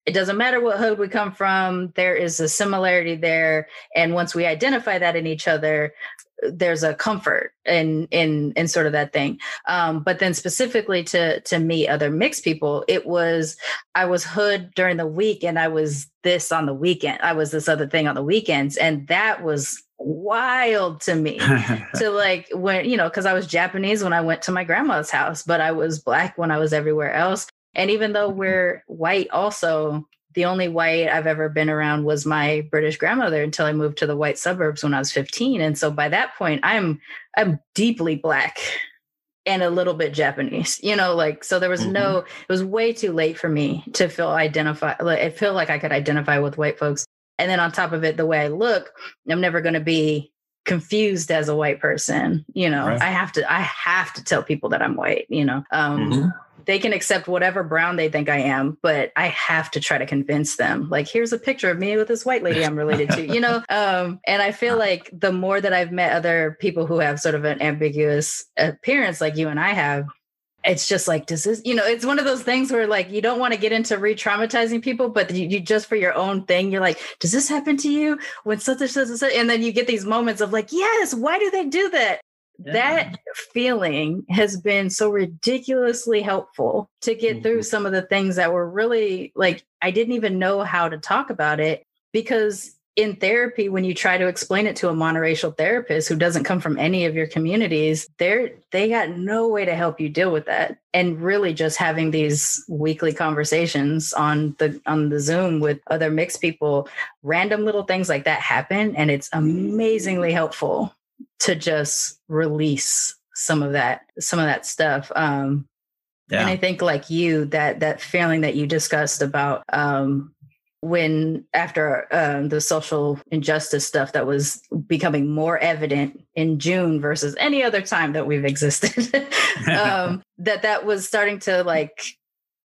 It doesn't matter what hood we come from, there is a similarity there. And once we identify that in each other, there's a comfort in in in sort of that thing um, but then specifically to to meet other mixed people it was i was hood during the week and i was this on the weekend i was this other thing on the weekends and that was wild to me to like when you know because i was japanese when i went to my grandma's house but i was black when i was everywhere else and even though mm-hmm. we're white also the only white i've ever been around was my british grandmother until i moved to the white suburbs when i was 15 and so by that point i'm i'm deeply black and a little bit Japanese, you know, like so there was mm-hmm. no, it was way too late for me to feel identify. Like, it felt like I could identify with white folks and then on top of it, the way I look, I'm never going to be confused as a white person. You know, right. I have to, I have to tell people that I'm white, you know, um, mm-hmm. they can accept whatever brown they think I am, but I have to try to convince them like, here's a picture of me with this white lady I'm related to, you know? Um, and I feel like the more that I've met other people who have sort of an ambiguous appearance like you and I have, it's just like does this you know it's one of those things where like you don't want to get into re-traumatizing people but you, you, just for your own thing you're like does this happen to you when such and such and such and then you get these moments of like yes why do they do that yeah. that feeling has been so ridiculously helpful to get mm-hmm. through some of the things that were really like i didn't even know how to talk about it because in therapy when you try to explain it to a monoracial therapist who doesn't come from any of your communities they're they got no way to help you deal with that and really just having these weekly conversations on the on the zoom with other mixed people random little things like that happen and it's amazingly helpful to just release some of that some of that stuff um yeah. and i think like you that that feeling that you discussed about um when after um, the social injustice stuff that was becoming more evident in June versus any other time that we've existed, um, that that was starting to like.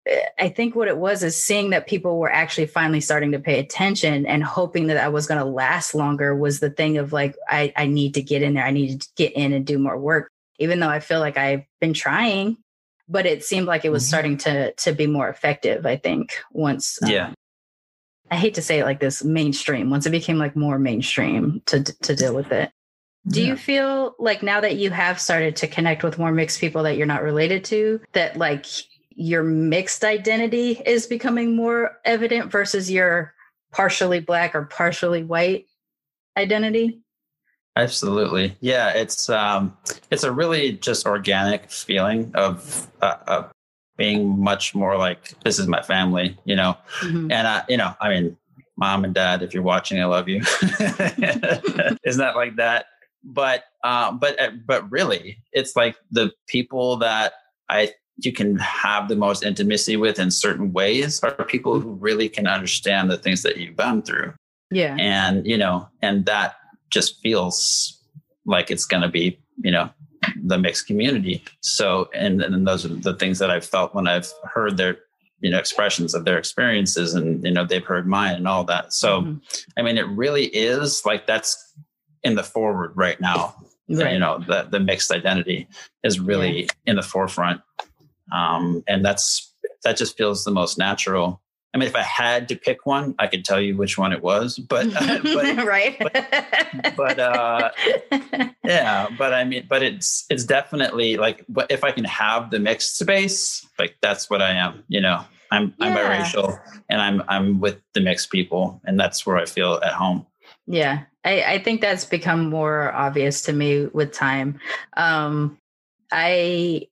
Eh, I think what it was is seeing that people were actually finally starting to pay attention and hoping that I was going to last longer was the thing of like I, I need to get in there. I need to get in and do more work, even though I feel like I've been trying but it seemed like it was mm-hmm. starting to to be more effective i think once um, yeah I hate to say it like this mainstream once it became like more mainstream to to deal with it. Do yeah. you feel like now that you have started to connect with more mixed people that you're not related to that like your mixed identity is becoming more evident versus your partially black or partially white identity? Absolutely. Yeah, it's um it's a really just organic feeling of uh, uh being much more like this is my family, you know. Mhm. And I, you know, I mean, mom and dad, if you're watching, I love you. Isn't that like that? But um, but uh, but really, it's like the people that I you can have the most intimacy with in certain ways are people who really can understand the things that you've been through, Yeah. and you know, and that just feels like it's going to be, you know, the mixed community. So, and and those are the things that I've felt when I've heard their you know expressions of their experiences and you know they've heard mine and all that so Mhm. i mean it really is like that's in the forward right now Right. you know the the mixed identity is really in the forefront um and that's that just feels the most natural i mean if i had to pick one i could tell you which one it was but but right. but, uh, yeah but i mean but it's it's definitely like but if i can have the mixed space like that's what i am you know i'm i'm Yeah. biracial and i'm i'm with the mixed people and that's where i feel at home Yeah, I, I think that's become more obvious to me with time. Um, I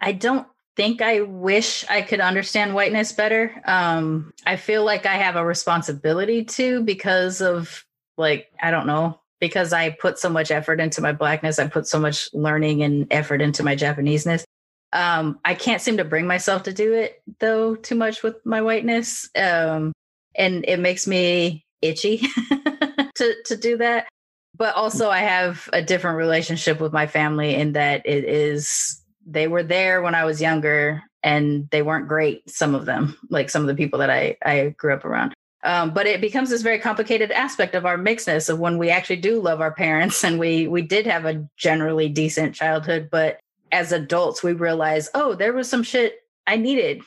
I don't think I wish I could understand whiteness better. Um, I feel like I have a responsibility to because of like I don't know because I put so much effort into my blackness. I put so much learning and effort into my Japaneseness. Um, I can't seem to bring myself to do it though too much with my whiteness. Um, and it makes me itchy to to do that but also i have a different relationship with my family in that it is they were there when i was younger and they weren't great some of them like some of the people that i i grew up around. Um, but it becomes this very complicated aspect of our mixedness of when we actually do love our parents and we we did have a generally decent childhood but as adults we realize oh there was some shit i needed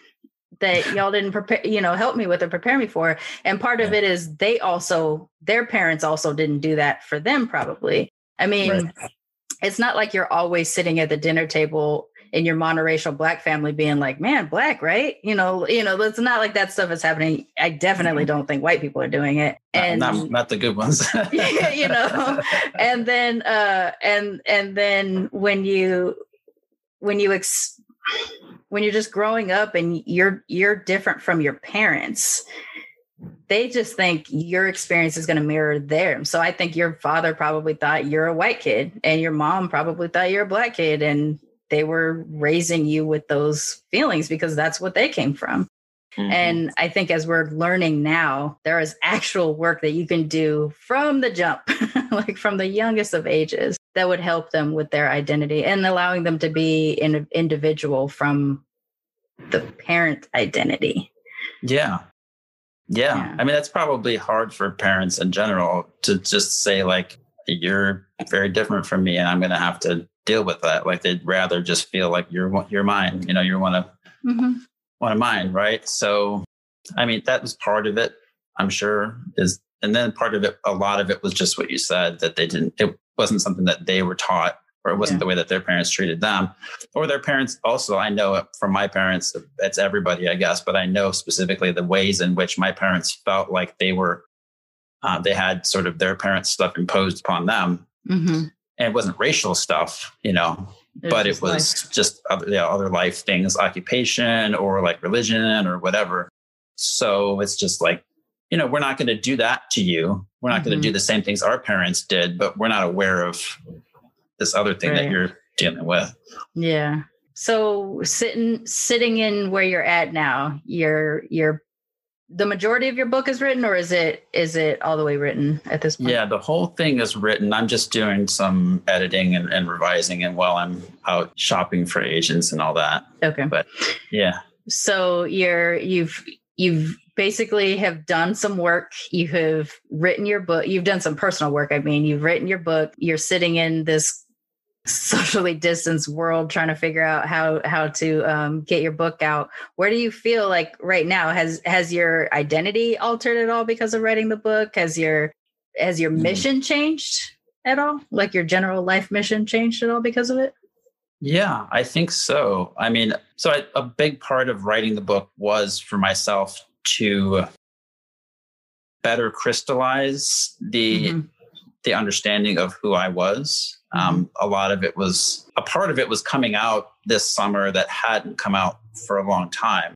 that y'all didn't prepare you know help me with or prepare me for and part of it is they also their parents also didn't do that for them probably. I mean Right. it's not like you're always sitting at the dinner table in your monoracial black family being like man black right? You know you know it's not like that stuff is happening. I definitely don't think white people are doing it. And not, not the good ones. You know and then uh and and then when you when you ex when you're just growing up and you're you're different from your parents they just think your experience is going to mirror theirs. So i think your father probably thought you're a white kid and your mom probably thought you're a black kid and they were raising you with those feelings because that's what they came from Mhm. and I think as we're learning now, there is actual work that you can do from the jump, like from the youngest of ages, that would help them with their identity and allowing them to be an individual from the parent identity. Yeah. yeah. Yeah. I mean, that's probably hard for parents in general to just say, like, you're very different from me and I'm going to have to deal with that. Like, they'd rather just feel like you're, you're mine, you know, you're one of, one of mine. Right. So, I mean, that was part of it, I'm sure is, and then part of it, a lot of it was just what you said that they didn't, it wasn't something that they were taught or it wasn't Yeah. the way that their parents treated them or their parents also i know it from my parents it's everybody i guess but i know specifically the ways in which my parents felt like they were uh, they had sort of their parents stuff imposed upon them Mm-hmm. And it wasn't racial stuff you know but it was just other, yeah, other life things occupation or like religion or whatever. So it's just like you know we're not going to do that to you. We're not going Mhm. to do the same things our parents did but we're not aware of this other thing that you're dealing with. Yeah. So sitting sitting in where you're at now, you're you're the majority of your book is written or is it is it all the way written at this point? Yeah, the whole thing is written. I'm just doing some editing and, and revising and while I'm out shopping for agents and all that. Okay. But yeah. so you're you've you've basically have done some work you have written your book you've done some personal work i mean you've written your book you're sitting in this socially distanced world trying to figure out how how to um, get your book out where do you feel like right now has has your identity altered at all because of writing the book has your has your Hmm. mission changed at all like your general life mission changed at all because of it Yeah, I think so. I mean, so I, a big part of writing the book was for myself to better crystallize the Mhm. The understanding of who I was. Um, a lot of it was a part of it was coming out this summer that hadn't come out for a long time.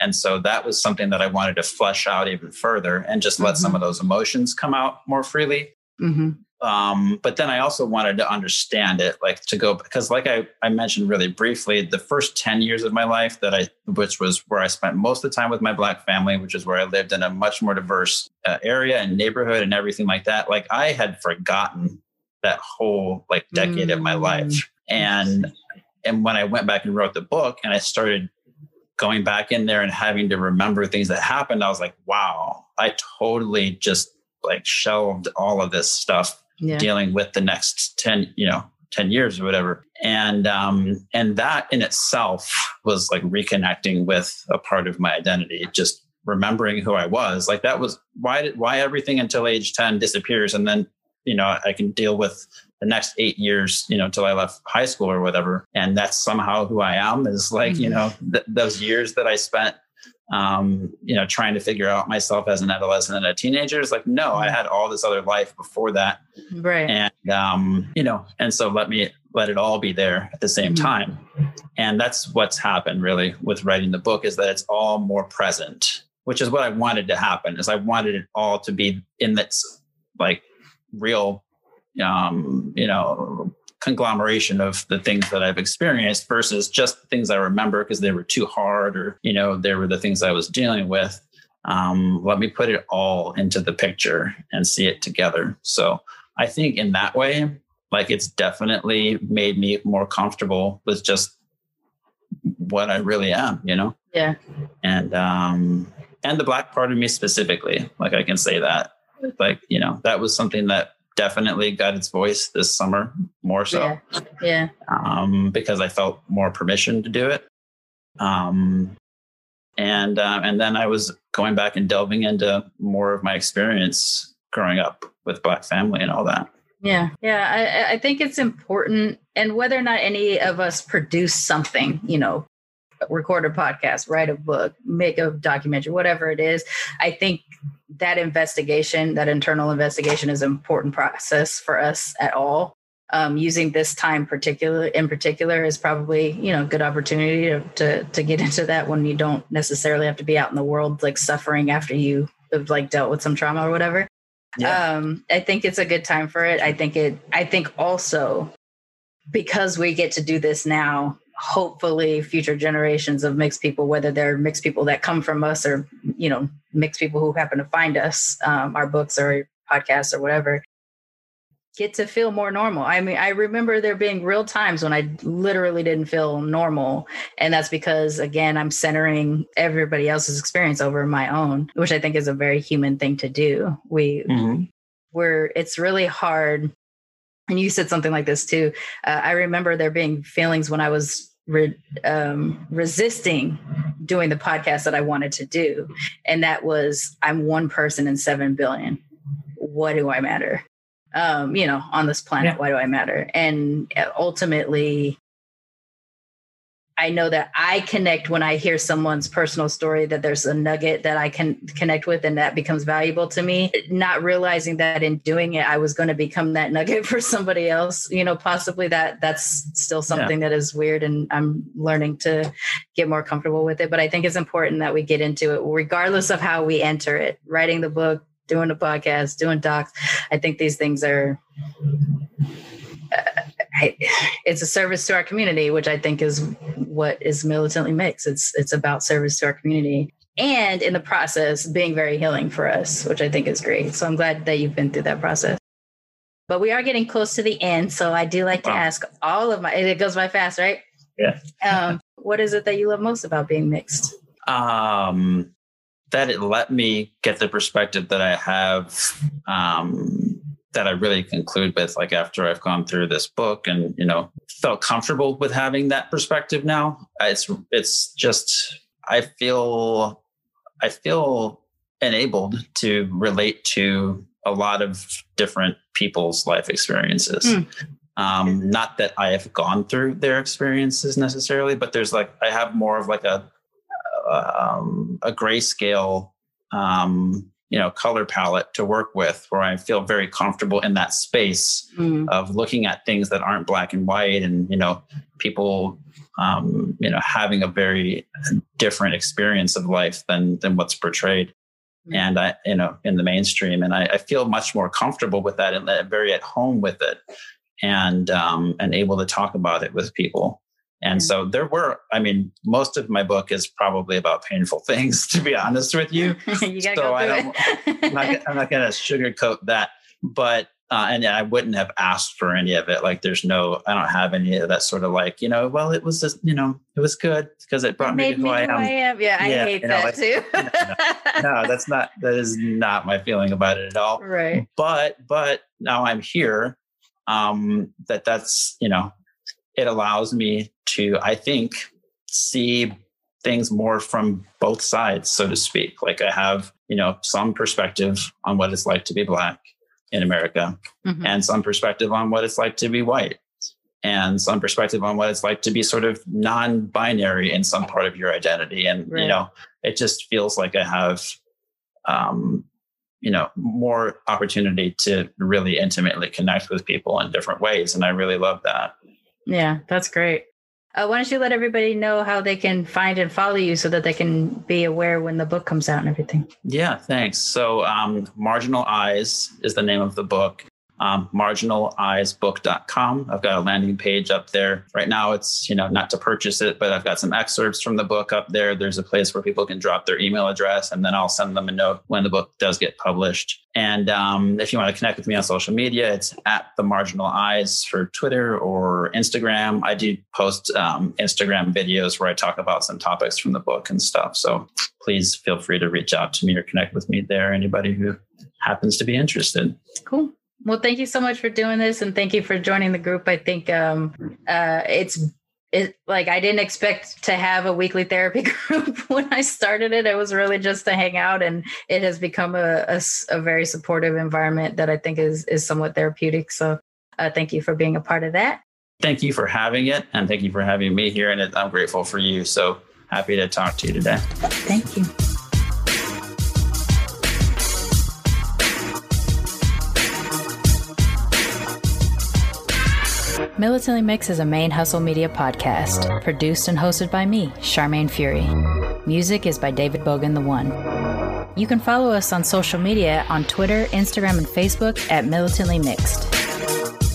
And so that was something that I wanted to flesh out even further and just let mm-hmm. some of those emotions come out more freely. Mm-hmm. Um, but then I also wanted to understand it, like to go because, like I, I mentioned really briefly, the first 10 years of my life that I, which was where I spent most of the time with my black family, which is where I lived in a much more diverse uh, area and neighborhood and everything like that. Like I had forgotten that whole like decade mm. of my life. Mm. And, and when I went back and wrote the book and I started going back in there and having to remember things that happened, I was like, wow, I totally just like shelved all of this stuff yeah. dealing with the next 10 you know 10 years or whatever and um and that in itself was like reconnecting with a part of my identity just remembering who i was like that was why did why everything until age 10 disappears and then you know i can deal with the next eight years you know until i left high school or whatever and that's somehow who i am is like mm-hmm. you know th- those years that i spent um, you know, trying to figure out myself as an adolescent and a teenager. It's like, no, I had all this other life before that. Right. And, um, you know, and so let me let it all be there at the same mm-hmm. time. And that's what's happened really with writing the book is that it's all more present, which is what I wanted to happen is I wanted it all to be in this like real, um, you know, conglomeration of the things that I've experienced versus just the things I remember because they were too hard or, you know, they were the things I was dealing with. Um, let me put it all into the picture and see it together. So I think in that way, like it's definitely made me more comfortable with just what I really am, you know? Yeah. And, um, and the black part of me specifically, like I can say that, like, you know, that was something that definitely got its voice this summer more so. Yeah. yeah. Um, because I felt more permission to do it. Um, and uh, and then I was going back and delving into more of my experience growing up with Black family and all that. Yeah, yeah, I, I think it's important, and whether or not any of us produce something, you know, record a podcast, write a book, make a documentary, whatever it is, I think that investigation, that internal investigation is an important process for us at all. Um, using this time particular in particular is probably you know a good opportunity to, to to get into that when you don't necessarily have to be out in the world like suffering after you have like dealt with some trauma or whatever. Yeah. Um, I think it's a good time for it. I think it. I think also because we get to do this now hopefully future generations of mixed people whether they're mixed people that come from us or you know mixed people who happen to find us um, our books or podcasts or whatever get to feel more normal i mean i remember there being real times when i literally didn't feel normal and that's because again i'm centering everybody else's experience over my own which i think is a very human thing to do we mm-hmm. we're it's really hard and you said something like this too. Uh, I remember there being feelings when I was re- um, resisting doing the podcast that I wanted to do, and that was I'm one person in seven billion. What do I matter? Um, you know, on this planet, yeah. why do I matter? And uh, ultimately, I know that I connect when I hear someone's personal story that there's a nugget that I can connect with and that becomes valuable to me. Not realizing that in doing it, I was going to become that nugget for somebody else. You know, possibly that that's still something yeah. that is weird and I'm learning to get more comfortable with it. But I think it's important that we get into it regardless of how we enter it. Writing the book, doing a podcast, doing docs. I think these things are uh, I, it's a service to our community, which I think is what is militantly mixed. It's it's about service to our community, and in the process, being very healing for us, which I think is great. So I'm glad that you've been through that process. But we are getting close to the end, so I do like wow. to ask all of my. It goes by fast, right? Yeah. um, what is it that you love most about being mixed? Um, that it let me get the perspective that I have um, that I really conclude with like after I've gone through this book and you know felt comfortable with having that perspective now it's it's just I feel I feel enabled to relate to a lot of different people's life experiences mm. um, not that I have gone through their experiences necessarily but there's like I have more of like a um, a grayscale um, you know color palette to work with where i feel very comfortable in that space mm. of looking at things that aren't black and white and you know people um, you know having a very different experience of life than than what's portrayed mm. and i you know in the mainstream and I, I, feel much more comfortable with that and very at home with it and um, and able to talk about it with people and so there were, I mean, most of my book is probably about painful things, to be honest with you. you so go I don't, I'm not, not going to sugarcoat that. But, uh, and I wouldn't have asked for any of it. Like, there's no, I don't have any of that sort of like, you know, well, it was just, you know, it was good because it brought it me to who, I, am. I am. Yeah, I yeah, hate you know, that like, too. no, no, that's not, that is not my feeling about it at all. Right. But, but now I'm here. Um, that that's, you know, it allows me to, I think, see things more from both sides, so to speak. Like I have, you know, some perspective on what it's like to be black in America mm-hmm. and some perspective on what it's like to be white and some perspective on what it's like to be sort of non-binary in some part of your identity. And, right. you know, it just feels like I have, um, you know, more opportunity to really intimately connect with people in different ways. And I really love that. Yeah, that's great. Uh, why don't you let everybody know how they can find and follow you so that they can be aware when the book comes out and everything? Yeah, thanks. So, um, Marginal Eyes is the name of the book um, marginaleyesbook.com. I've got a landing page up there. Right now, it's, you know, not to purchase it, but I've got some excerpts from the book up there. There's a place where people can drop their email address and then I'll send them a note when the book does get published. And um, if you want to connect with me on social media, it's at the marginal eyes for Twitter or Instagram. I do post um, Instagram videos where I talk about some topics from the book and stuff. So please feel free to reach out to me or connect with me there. Anybody who happens to be interested. Cool. Well, thank you so much for doing this, and thank you for joining the group. I think um, uh, it's it like I didn't expect to have a weekly therapy group when I started it. It was really just to hang out, and it has become a, a, a very supportive environment that I think is is somewhat therapeutic. So, uh, thank you for being a part of that. Thank you for having it, and thank you for having me here. And I'm grateful for you. So happy to talk to you today. Thank you. Militantly Mix is a ManeHustle media podcast, produced and hosted by me, Sharmane Fury. Music is by David Bogan the One. You can follow us on social media on Twitter, Instagram, and Facebook at Militantly Mixed.